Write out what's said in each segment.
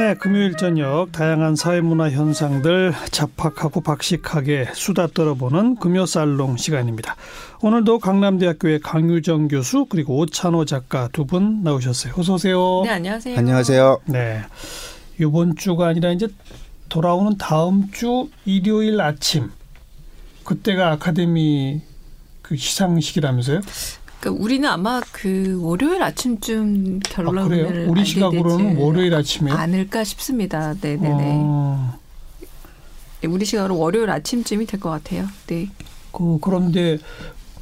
네, 금요일 저녁 다양한 사회문화 현상들 잡학하고 박식하게 수다 떨어보는 금요살롱 시간입니다. 오늘도 강남대학교의 강유정 교수 그리고 오찬호 작가 두 분 나오셨어요. 어서 오세요. 네, 안녕하세요. 안녕하세요. 네. 이번 주가 아니라 이제 돌아오는 다음 주 일요일 아침 그때가 아카데미 그 시상식이라면서요? 그러니까 우리는 아마 그 월요일 아침쯤 아, 결론을 그래요? 우리 시각으로는 월요일 아침에 않을까 싶습니다. 네, 네, 네. 어, 우리 시각으로 월요일 아침쯤이 될 것 같아요. 네. 그 그런데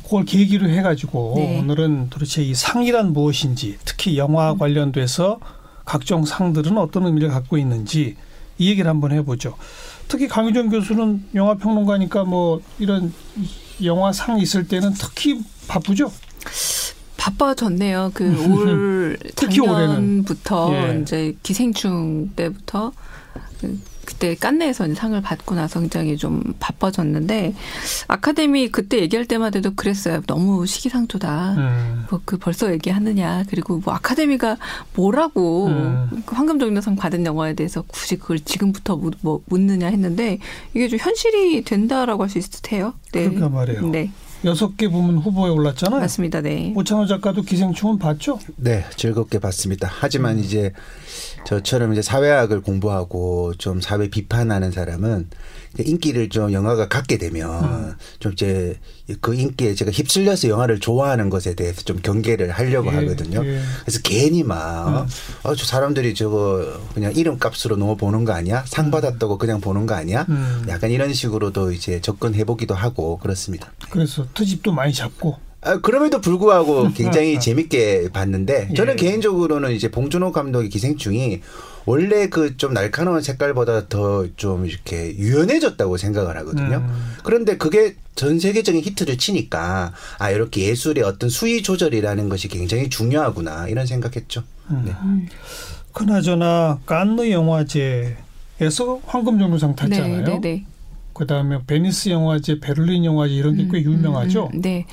그걸 계기로 해가지고 네. 오늘은 도대체 이 상이란 무엇인지 특히 영화 음. 관련돼서 각종 상들은 어떤 의미를 갖고 있는지 이 얘기를 한번 해보죠. 특히 강유정 교수는 영화 평론가니까 뭐 이런 영화 상 있을 때는 특히 바쁘죠. 바빠졌네요. 그 올 특히 올해는. 작년부터 예. 이제 기생충 때부터 그- 그때 깐네에서 이제 상을 받고 나서 굉장히 좀 바빠졌는데 아카데미 그때 얘기할 때마다 도 그랬어요. 너무 시기상조다. 음. 뭐 그 벌써 얘기하느냐 그리고 뭐 아카데미가 뭐라고 음. 그 황금종려상 받은 영화에 대해서 굳이 그걸 지금부터 묻, 뭐 묻느냐 했는데 이게 좀 현실이 된다라고 할 수 있을 듯해요. 네. 그러니까 말이에요. 네, 여섯 개 부문 후보에 올랐잖아요. 맞습니다. 네. 오찬호 작가도 기생충은 봤죠? 네, 즐겁게 봤습니다. 하지만 이제 저처럼 이제 사회학을 공부하고 좀 사회 비판하는 사람은 인기를 좀 영화가 갖게 되면 좀 이제 그 인기에 제가 휩쓸려서 영화를 좋아하는 것에 대해서 좀 경계를 하려고 예, 하거든요. 예. 그래서 괜히 막, 음. 어, 저 사람들이 저거 그냥 이름값으로 너무 보는 거 아니야? 상 받았다고 그냥 보는 거 아니야? 음. 약간 이런 식으로도 이제 접근해보기도 하고 그렇습니다. 그래서 트집도 많이 잡고 아, 그럼에도 불구하고 굉장히 재밌게 봤는데 저는 예. 개인적으로는 이제 봉준호 감독의 기생충이 원래 그 좀 날카로운 색깔보다 더 좀 이렇게 유연해졌다고 생각을 하거든요. 음. 그런데 그게 전 세계적인 히트를 치니까 아 이렇게 예술의 어떤 수위 조절이라는 것이 굉장히 중요하구나 이런 생각했죠. 음. 네. 그나저나 칸느 영화제에서 황금종려상 탔잖아요. 네, 네, 네. 그다음에 베니스 영화제, 베를린 영화제 이런 게 꽤 유명하죠. 음, 네.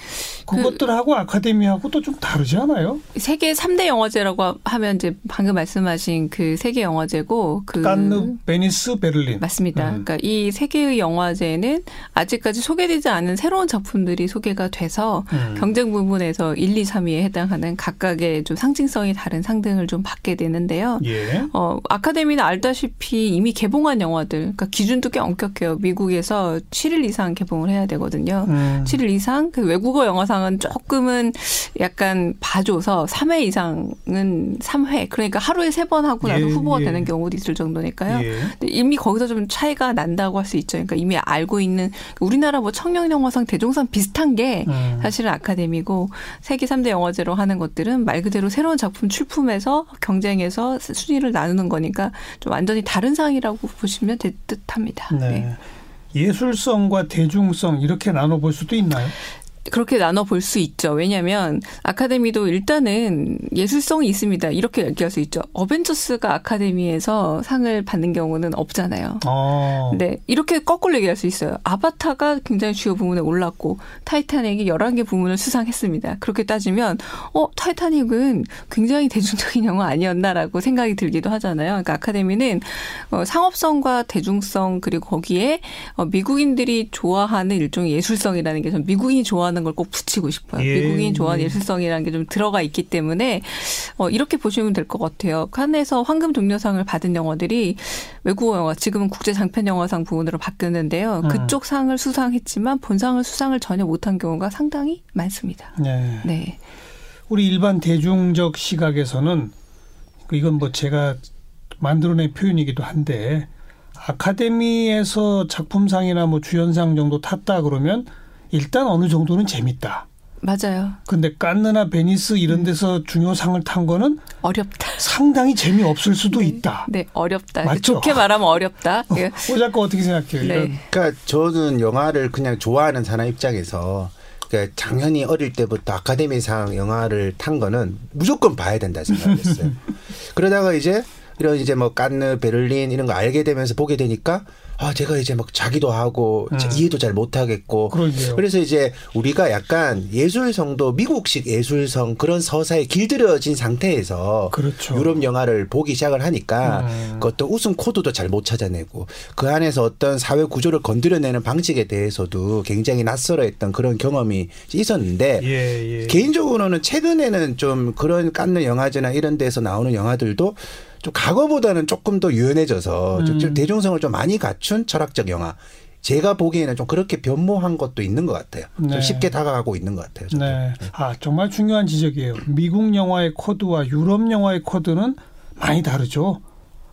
그것들하고 아카데미하고 또 좀 다르지 않아요? 세계 3대 영화제라고 하면 이제 방금 말씀하신 그 세계 영화제고 그 칸느, 베니스, 베를린. 맞습니다. 음. 그러니까 이 세 개의 영화제는 아직까지 소개되지 않은 새로운 작품들이 소개가 돼서 음. 경쟁 부문에서 1, 2, 3위에 해당하는 각각의 좀 상징성이 다른 상들을 좀 받게 되는데요. 예. 어, 아카데미는 알다시피 이미 개봉한 영화들, 그러니까 기준도 꽤 엄격해요. 미국 에서 7일 이상 개봉을 해야 되거든요. 음. 7일 이상 그 외국어 영화상은 조금은 약간 봐줘서 3회 이상은 3회 그러니까 하루에 3번 하고 나서 예, 후보가 예. 되는 경우도 있을 정도니까요. 예. 이미 거기서 좀 차이가 난다고 할 수 있죠. 그러니까 이미 알고 있는 우리나라 뭐 청년 영화상 대종상 비슷한 게 음. 사실은 아카데미고 세계 3대 영화제로 하는 것들은 말 그대로 새로운 작품 출품해서 경쟁해서 순위를 나누는 거니까 좀 완전히 다른 상이라고 보시면 될 듯합니다. 네. 네. 예술성과 대중성 이렇게 나눠 볼 수도 있나요? 그렇게 나눠 볼 수 있죠. 왜냐하면 아카데미도 일단은 예술성이 있습니다. 이렇게 얘기할 수 있죠. 어벤져스가 아카데미에서 상을 받는 경우는 없잖아요. 어. 네, 이렇게 거꾸로 얘기할 수 있어요. 아바타가 굉장히 주요 부문에 올랐고 타이타닉이 11개 부문을 수상했습니다. 그렇게 따지면 어, 타이타닉은 굉장히 대중적인 영화 아니었나라고 생각이 들기도 하잖아요. 그러니까 아카데미는 어, 상업성과 대중성 그리고 거기에 어, 미국인들이 좋아하는 일종의 예술성이라는 게 전 미국인이 좋아하는 걸 꼭 붙이고 싶어요. 예, 미국인이 좋아하는 예. 예술성이라는 게 좀 들어가 있기 때문에 어, 이렇게 보시면 될 것 같아요. 칸에서 황금 종려상을 받은 영화들이 외국어 영화, 지금은 국제 장편 영화상 부문으로 바뀌었는데요. 음. 그쪽 상을 수상했지만 본상을 수상을 전혀 못한 경우가 상당히 많습니다. 네. 네. 우리 일반 대중적 시각에서는 그 이건 뭐 제가 만들어낸 표현이기도 한데 아카데미에서 작품상이나 뭐 주연상 정도 탔다 그러면 일단 어느 정도는 재밌다. 맞아요. 근데 깐느나 베니스 이런 데서 주요상을 탄 거는 어렵다. 상당히 재미없을 수도 있다. 네, 어렵다. 맞죠? 좋게 말하면 어렵다. 예. 오 작가 어떻게 생각해요? 네. 그러니까 저는 영화를 그냥 좋아하는 사람 입장에서 그러니까 작년이 어릴 때부터 아카데미상 영화를 탄 거는 무조건 봐야 된다 생각했어요. 그러다가 이제 이런 이제 뭐 깐느, 베를린 이런 거 알게 되면서 보게 되니까 아, 제가 이제 막 자기도 하고 음. 이해도 잘 못하겠고 그러게요. 그래서 이제 우리가 약간 예술성도 미국식 예술성 그런 서사에 길들여진 상태에서 그렇죠. 유럽 영화를 보기 시작을 하니까 음. 그 어떤 웃음 코드도 잘 못 찾아내고 그 안에서 어떤 사회 구조를 건드려내는 방식에 대해서도 굉장히 낯설어했던 그런 경험이 있었는데 예, 예. 개인적으로는 최근에는 좀 그런 깐느 영화제나 이런 데서 나오는 영화들도 좀 과거보다는 조금 더 유연해져서 좀 음. 대중성을 좀 많이 갖춘 철학적 영화. 제가 보기에는 좀 그렇게 변모한 것도 있는 것 같아요. 네. 좀 쉽게 다가가고 있는 것 같아요. 저도. 네. 아, 정말 중요한 지적이에요. 미국 영화의 코드와 유럽 영화의 코드는 많이 다르죠.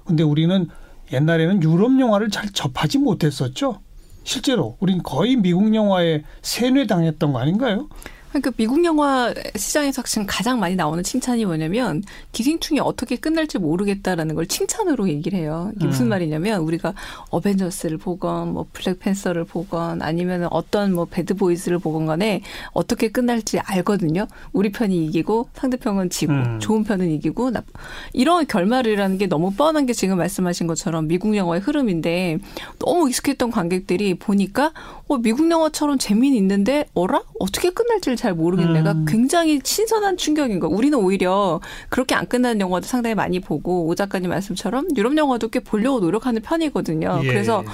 근데 우리는 옛날에는 유럽 영화를 잘 접하지 못했었죠. 실제로 우린 거의 미국 영화에 세뇌당했던 거 아닌가요? 그러니까 미국 영화 시장에서 지금 가장 많이 나오는 칭찬이 뭐냐면 기생충이 어떻게 끝날지 모르겠다라는 걸 칭찬으로 얘기를 해요. 이게 무슨 음. 말이냐면 우리가 어벤져스를 보건 뭐 블랙팬서를 보건 아니면 어떤 뭐 배드보이즈를 보건 간에 어떻게 끝날지 알거든요. 우리 편이 이기고 상대편은 지고 음. 좋은 편은 이기고 나 이런 결말이라는 게 너무 뻔한 게 지금 말씀하신 것처럼 미국 영화의 흐름인데 너무 익숙했던 관객들이 보니까 어 미국 영화처럼 재미는 있는데 어라 어떻게 끝날지를 잘 모르겠네가 음. 굉장히 신선한 충격인 거. 우리는 오히려 그렇게 안 끝나는 영화도 상당히 많이 보고 오 작가님 말씀처럼 유럽 영화도 꽤 보려고 노력하는 편이거든요. 예. 그래서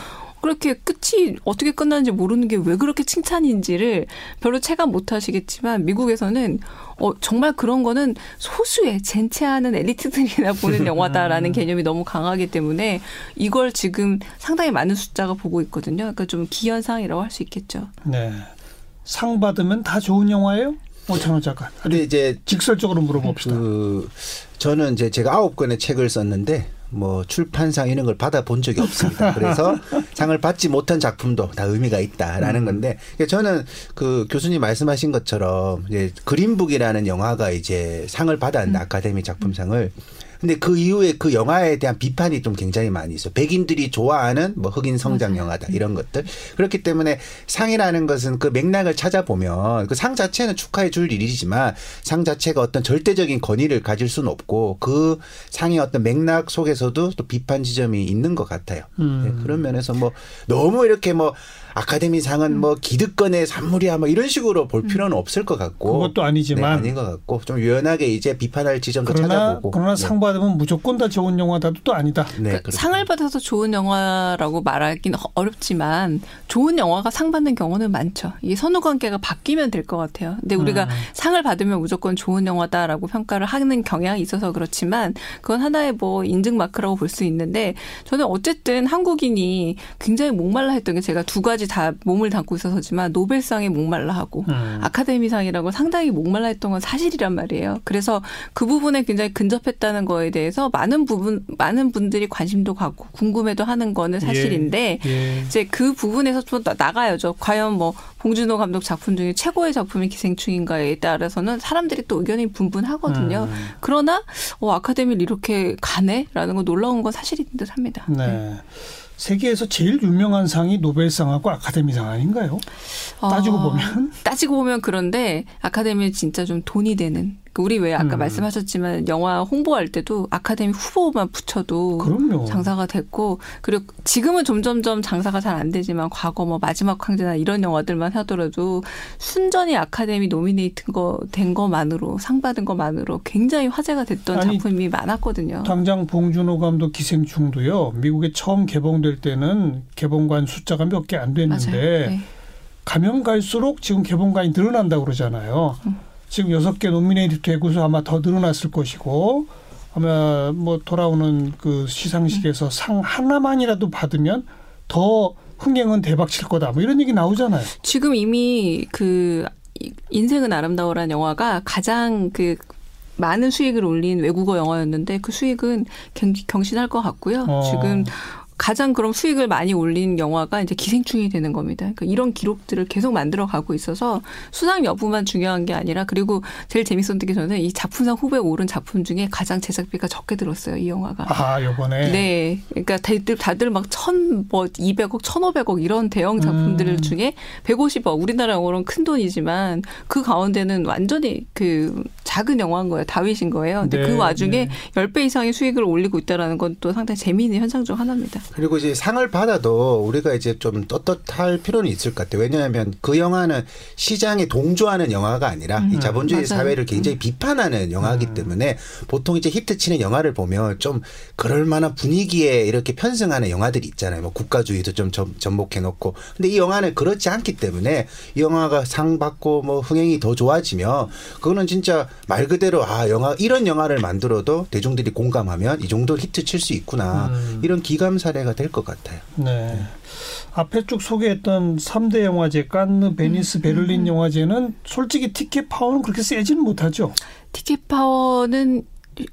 그렇게 끝이 어떻게 끝나는지 모르는 게 왜 그렇게 칭찬인지를 별로 체감 못 하시겠지만 미국에서는 어, 정말 그런 거는 소수의 젠체하는 엘리트들이나 보는 영화다라는 개념이 너무 강하기 때문에 이걸 지금 상당히 많은 숫자가 보고 있거든요. 그러니까 좀 기현상이라고 할 수 있겠죠. 네. 상 받으면 다 좋은 영화예요? 오찬호 작가. 근데 이제 직설적으로 물어봅시다. 그 저는 이제 제가 아홉 권의 책을 썼는데 뭐 출판상 이런 걸 받아본 적이 없습니다. 그래서 상을 받지 못한 작품도 다 의미가 있다라는 건데 저는 그 교수님 말씀하신 것처럼 이제 그린북이라는 영화가 이제 상을 받았는데 아카데미 작품상을 근데 그 이후에 그 영화에 대한 비판이 좀 굉장히 많이 있어요. 백인들이 좋아하는 뭐 흑인 성장 영화다 이런 것들. 그렇기 때문에 상이라는 것은 그 맥락을 찾아보면 그 상 자체는 축하해 줄 일이지만 상 자체가 어떤 절대적인 권위를 가질 수는 없고 그 상의 어떤 맥락 속에서도 또 비판 지점이 있는 것 같아요. 음. 네, 그런 면에서 뭐 너무 이렇게 뭐 아카데미 상은 뭐 기득권의 산물이야 뭐 이런 식으로 볼 필요는 없을 것 같고 그것도 아니지만 네, 아닌 것 같고 좀 유연하게 이제 비판할 지점도 그러나 찾아보고 그러나 네. 상 받으면 무조건 다 좋은 영화다도 또 아니다. 네, 그러니까 그렇습니다. 상을 받아서 좋은 영화라고 말하기는 어렵지만 좋은 영화가 상 받는 경우는 많죠. 이 선후 관계가 바뀌면 될 것 같아요. 근데 우리가 음. 상을 받으면 무조건 좋은 영화다라고 평가를 하는 경향이 있어서 그렇지만 그건 하나의 뭐 인증 마크라고 볼 수 있는데 저는 어쨌든 한국인이 굉장히 목말라 했던 게 제가 두 가지 다 몸을 담고 있어서지만 노벨상에 목말라 하고 음. 아카데미상이라고 상당히 목말라 했던 건 사실이란 말이에요. 그래서 그 부분에 굉장히 근접했다는 거에 대해서 많은 부분, 많은 분들이 관심도 갖고 궁금해도 하는 거는 사실인데 예. 이제 그 부분에서 좀 나- 나가야죠. 과연 뭐 봉준호 감독 작품 중에 최고의 작품이 기생충인가에 따라서는 사람들이 또 의견이 분분하거든요. 음. 그러나 어, 아카데미를 이렇게 가네라는 건 놀라운 건 사실인 듯합니다. 네. 세계에서 제일 유명한 상이 노벨상하고 아카데미상 아닌가요? 따지고 어, 보면 따지고 보면 그런데 아카데미는 진짜 좀 돈이 되는. 그 우리 왜 아까 음. 말씀하셨지만 영화 홍보할 때도 아카데미 후보만 붙여도 그럼요. 장사가 됐고 그리고 지금은 점점점 장사가 잘 안 되지만 과거 뭐 마지막 황제나 이런 영화들만 하더라도 순전히 아카데미 nominate 거 된 거만으로 상 받은 거만으로 굉장히 화제가 됐던 아니, 작품이 많았거든요. 당장 봉준호 감독 기생충도요. 미국에 처음 개봉될 때는 개봉관 숫자가 몇 개 안. 됐는데 네. 가면 갈수록 지금 개봉관이 늘어난다고 그러잖아요. 음. 지금 여섯 개 nominate 되고서 아마 더 늘어났을 것이고 아마 뭐 돌아오는 그 시상식에서 상 하나만이라도 받으면 더 흥행은 대박 칠 거다. 뭐 이런 얘기 나오잖아요. 지금 이미 그 인생은 아름다워라는 영화가 가장 그 많은 수익을 올린 외국어 영화였는데 그 수익은 경, 경신할 것 같고요. 어. 지금 가장 그럼 수익을 많이 올린 영화가 이제 기생충이 되는 겁니다. 그러니까 이런 기록들을 계속 만들어 가고 있어서 수상 여부만 중요한 게 아니라 그리고 제일 재밌었던 게 저는 이 작품상 후보에 오른 작품 중에 가장 제작비가 적게 들었어요. 이 영화가. 아, 요번에 네. 그러니까 다들, 다들 막 천, 뭐, 200억, 1,500억 이런 대형 작품들 음. 중에 150억, 우리나라 영어로는 큰 돈이지만 그 가운데는 완전히 그 작은 영화인 거예요. 다윗인 거예요. 근데 네, 그 와중에 네. 10배 이상의 수익을 올리고 있다라는 건또 상당히 재미있는 현상 중 하나입니다. 그리고 이제 상을 받아도 우리가 이제 좀 떳떳할 필요는 있을 것 같아요. 왜냐하면 그 영화는 시장에 동조하는 영화가 아니라 이 자본주의 음, 맞아요. 사회를 굉장히 비판하는 영화이기 때문에 보통 이제 히트치는 영화를 보면 좀 그럴 만한 분위기에 이렇게 편승하는 영화들이 있잖아요. 뭐 국가주의도 좀 점- 접목해 놓고. 근데 이 영화는 그렇지 않기 때문에 이 영화가 상 받고 뭐 흥행이 더 좋아지면 그거는 진짜 말 그대로 아, 영화 이런 영화를 만들어도 대중들이 공감하면 이 정도 히트 칠 수 있구나. 음. 이런 귀감 사례가 될 것 같아요. 네. 앞에 쭉 소개했던 3대 영화제 칸느, 베니스, 베를린 영화제는 솔직히 티켓 파워는 그렇게 세지는 못하죠. 티켓 파워는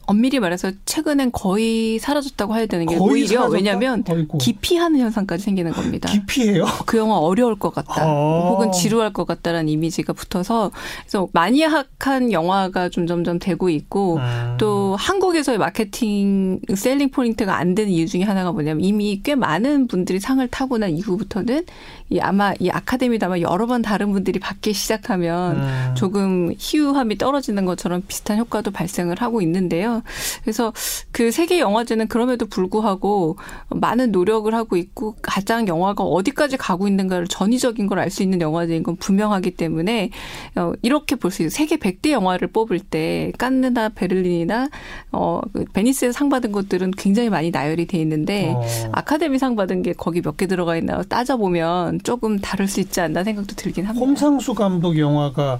엄밀히 말해서 최근엔 거의 사라졌다고 해야 되는 게 오히려 사라졌다? 왜냐하면 아이고. 기피하는 현상까지 생기는 겁니다. 기피해요. 그 영화 어려울 것 같다. 아. 혹은 지루할 것 같다라는 이미지가 붙어서 그래서 maniac한 영화가 좀 점점 되고 있고 음. 또 한국에서의 마케팅 selling point가 안 되는 이유 중에 하나가 뭐냐면 이미 꽤 많은 분들이 상을 타고 난 이후부터는 이 아마 이 아카데미도 아마 여러 번 다른 분들이 받기 시작하면 음. 조금 희귀함이 떨어지는 것처럼 비슷한 효과도 발생을 하고 있는데요. 그래서 그 세계 영화제는 그럼에도 불구하고 많은 노력을 하고 있고 가장 영화가 어디까지 가고 있는가를 전위적인 걸 알 수 있는 영화제인 건 분명하기 때문에 어 이렇게 볼 수 있어요. 세계 100대 영화를 뽑을 때 깐느나 베를린이나 어그 베니스에서 상 받은 것들은 굉장히 많이 나열이 돼 있는데 어. 아카데미 상 받은 게 거기 몇 개 들어가 있나 따져 보면 조금 다를 수 있지 않나 생각도 들긴 합니다. 홍상수 감독 영화가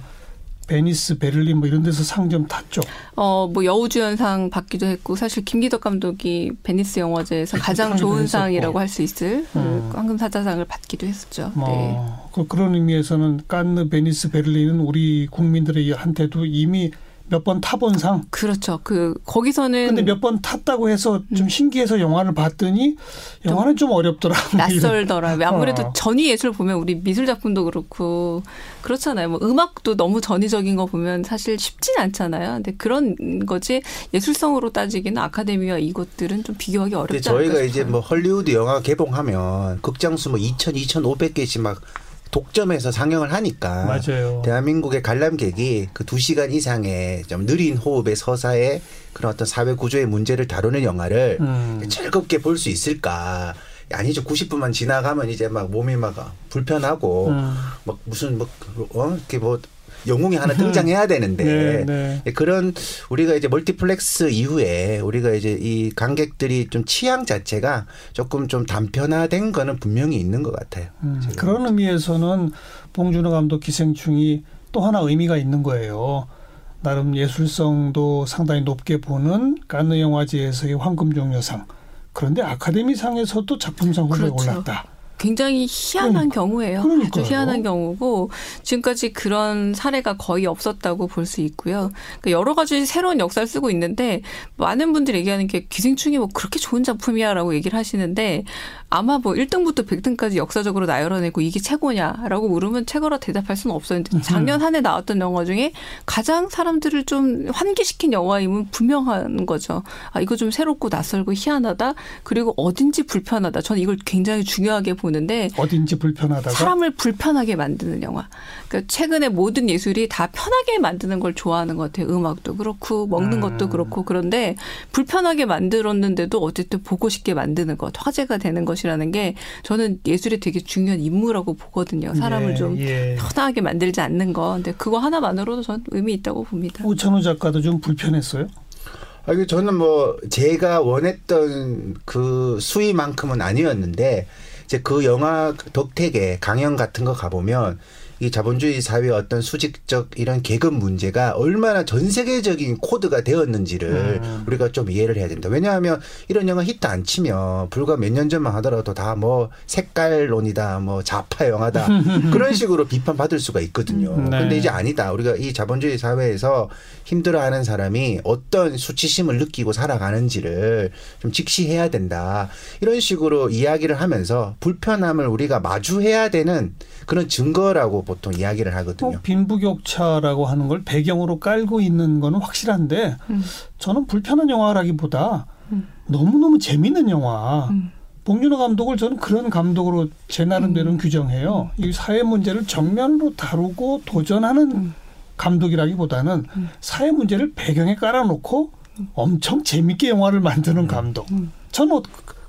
베니스, 베를린 뭐 이런 데서 상 좀 탔죠. 어, 뭐 여우주연상 받기도 했고 사실 김기덕 감독이 베니스 영화제에서 가장 상도 좋은 했었고. 상이라고 할 수 있을 그 음. 황금 사자상을 받기도 했었죠. 뭐 네. 그 그런 의미에서는 칸느, 베니스, 베를린은 우리 국민들의 한테도 이미 몇 번 타본 상. 그렇죠. 그 거기서는 근데 몇 번 탔다고 해서 좀 신기해서 영화를 봤더니 영화는 좀 어렵더라. 뭐 이런. 낯설더라고요. 아무래도 어. 전위 예술 보면 우리 미술 작품도 그렇고 그렇잖아요. 뭐 음악도 너무 전위적인 거 보면 사실 쉽진 않잖아요. 근데 그런 거지 예술성으로 따지기는 아카데미와 이것들은 좀 비교하기 않을까 저희가 이제. 뭐 헐리우드 영화 개봉하면 극장 수 뭐 2,000, 2,500개씩 막 독점해서 상영을 하니까 맞아요. 대한민국의 관람객이 그 두 시간 이상의 좀 느린 호흡의 서사에 그런 어떤 사회 구조의 문제를 다루는 영화를 음. 즐겁게 볼 수 있을까? 아니죠. 90분만 지나가면 이제 막 몸이 막 불편하고 음. 막 무슨 뭐 어? 이렇게 뭐 영웅이 하나 등장해야 되는데 네, 네. 그런 우리가 이제 멀티플렉스 이후에 우리가 이제 이 관객들이 좀 취향 자체가 조금 좀 단편화된 거는 분명히 있는 것 같아요. 음. 그런 의미에서는 봉준호 감독 기생충이 또 하나 의미가 있는 거예요. 나름 예술성도 상당히 높게 보는 칸느 영화제에서의 황금종려상. 그런데 아카데미상에서도 작품상 후보에 그렇죠. 올랐다. 굉장히 희한한 그러니까. 경우예요. 그러니까요. 아주 희한한 경우고 지금까지 그런 사례가 거의 없었다고 볼 수 있고요. 그러니까 여러 가지 새로운 역사를 쓰고 있는데 많은 분들이 얘기하는 게 기생충이 뭐 그렇게 좋은 작품이야라고 얘기를 하시는데 아마 뭐 1등부터 100등까지 역사적으로 나열해내고 이게 최고냐라고 물으면 최고라 대답할 수는 없어요. 근데 작년 한 해 나왔던 영화 중에 가장 사람들을 좀 환기시킨 영화임은 분명한 거죠. 아 이거 좀 새롭고 낯설고 희한하다. 그리고 어딘지 불편하다. 저는 이걸 굉장히 중요하게 보는 데 어딘지 불편하다가 사람을 불편하게 만드는 영화. 그러니까 최근에 모든 예술이 다 편하게 만드는 걸 좋아하는 것 같아요. 음악도 그렇고 먹는 음. 것도 그렇고 그런데 불편하게 만들었는데도 어쨌든 보고 싶게 만드는 것, 화제가 되는 것이라는 게 저는 예술의 되게 중요한 임무라고 보거든요. 사람을 예, 좀 예. 편하게 만들지 않는 거. 근데 그거 하나만으로도 전 의미 있다고 봅니다. 오천호 작가도 좀 불편했어요. 아, 저는 뭐 제가 원했던 그 수위만큼은 아니었는데 이제 그 영화 덕택에 강연 같은 거 가보면 이 자본주의 사회의 어떤 수직적 이런 계급 문제가 얼마나 전 세계적인 코드가 되었는지를 음. 우리가 좀 이해를 해야 된다. 왜냐하면 이런 영화 히트 안 치면 불과 몇 년 전만 하더라도 다 뭐 색깔론이다, 뭐 좌파 영화다 그런 식으로 비판받을 수가 있거든요. 음, 네. 근데 이제 아니다. 우리가 이 자본주의 사회에서 힘들어하는 사람이 어떤 수치심을 느끼고 살아가는지를 좀 직시해야 된다. 이런 식으로 이야기를 하면서 불편함을 우리가 마주해야 되는 그런 증거라고 보통 이야기를 하거든요. 뭐 빈부격차라고 하는 걸 배경으로 깔고 있는 거는 확실한데 음. 저는 불편한 영화라기보다 음. 너무너무 재밌는 영화. 음. 봉준호 감독을 저는 그런 감독으로 제 나름대로는 규정해요. 이 사회 문제를 정면으로 다루고 도전하는 음. 감독이라기보다는 음. 사회 문제를 배경에 깔아놓고 엄청 재밌게 영화를 만드는 음. 감독. 저는 어-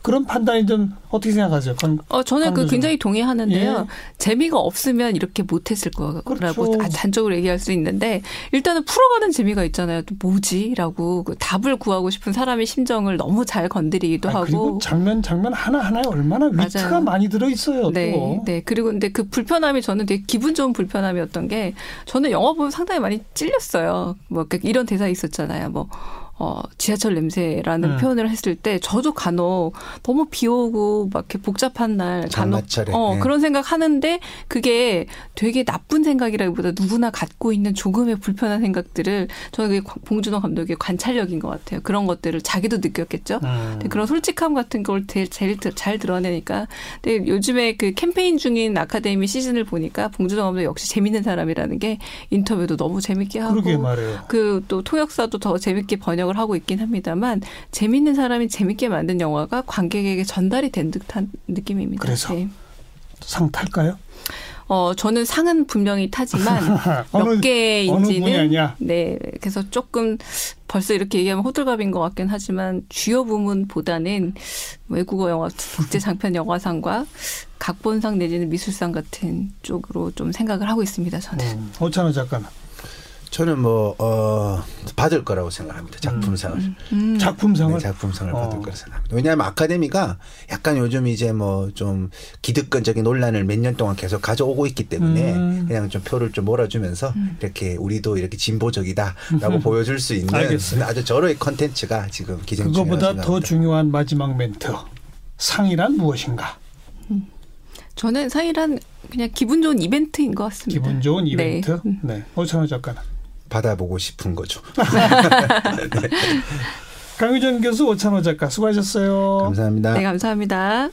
그런 판단이 좀 어떻게 생각하세요? 건- 어, 저는 그. 굉장히 동의하는데요. 예. 재미가 없으면 이렇게 못했을 거라고 그렇죠. 아, 단적으로 얘기할 수 있는데 일단은 풀어가는 재미가 있잖아요. 또 뭐지라고 그 답을 구하고 싶은 사람의 심정을 너무 잘 건드리기도 아, 그리고 하고. 장면 장면 하나 하나에 얼마나 위트가 맞아요. 많이 들어 있어요. 네, 또. 네. 그리고 근데 그 불편함이 저는 되게 기분 좋은 불편함이었던 게 저는 영화 보면 상당히 많이 찔렸어요. 뭐 그러니까 이런 대사 있었잖아요. 뭐 어, 지하철 냄새라는 음. 표현을 했을 때 저도 간혹 너무 비 오고 막 이렇게 복잡한 날 간혹. 어, 네. 그런 생각 하는데 그게 되게 나쁜 생각이라기보다 누구나 갖고 있는 조금의 불편한 생각들을 저는 그게 봉준호 감독의 관찰력인 것 같아요. 그런 것들을 자기도 느꼈겠죠. 음. 그런 솔직함 같은 걸 제일, 제일 드- 잘 드러내니까. 근데 요즘에 그 캠페인 중인 아카데미 시즌을 보니까 봉준호 감독 역시 재밌는 사람이라는 게 인터뷰도 너무 재밌게 하고. 그러게 말해요. 그또 통역사도 더 재밌게 번역 을 하고 있긴 합니다만 재밌는 사람이 재밌게 만든 영화가 관객에게 전달이 된 듯한 느낌입니다. 그래서? 네. 상 탈까요? 어 저는 상은 분명히 타지만 어느- 몇 개인지는? 네 그래서 조금 벌써 이렇게 얘기하면 호들갑인 것 같긴 하지만 주요 부문보다는 외국어 영화 국제 장편 영화상과 각본상 내지는 미술상 같은 쪽으로 좀 생각을 하고 있습니다. 저는. 음. 오찬호 작가는 저는 뭐 어, 받을 거라고 생각합니다. 작품상을. 음. 작품상을 네, 작품상을 어. 받을 거라 생각합니다. 왜냐하면 아카데미가 약간 요즘 이제 뭐 좀 기득권적인 논란을 몇 년 동안 계속 가져오고 있기 때문에 음. 그냥 좀 표를 좀 몰아주면서 이렇게 우리도 이렇게 진보적이다라고 보여줄 수 있는 알겠어요. 아주 저러의 컨텐츠가 지금 기생충이라고 그거보다 더 생각합니다. 중요한 마지막 멘트. 상이란 무엇인가? 저는 상이란 그냥 기분 좋은 이벤트인 것 같습니다. 기분 좋은 네. 이벤트. 네. 오찬호 작가는 받아보고 싶은 거죠. 강유전 교수 오찬호 작가 수고하셨어요. 감사합니다. 네, 감사합니다.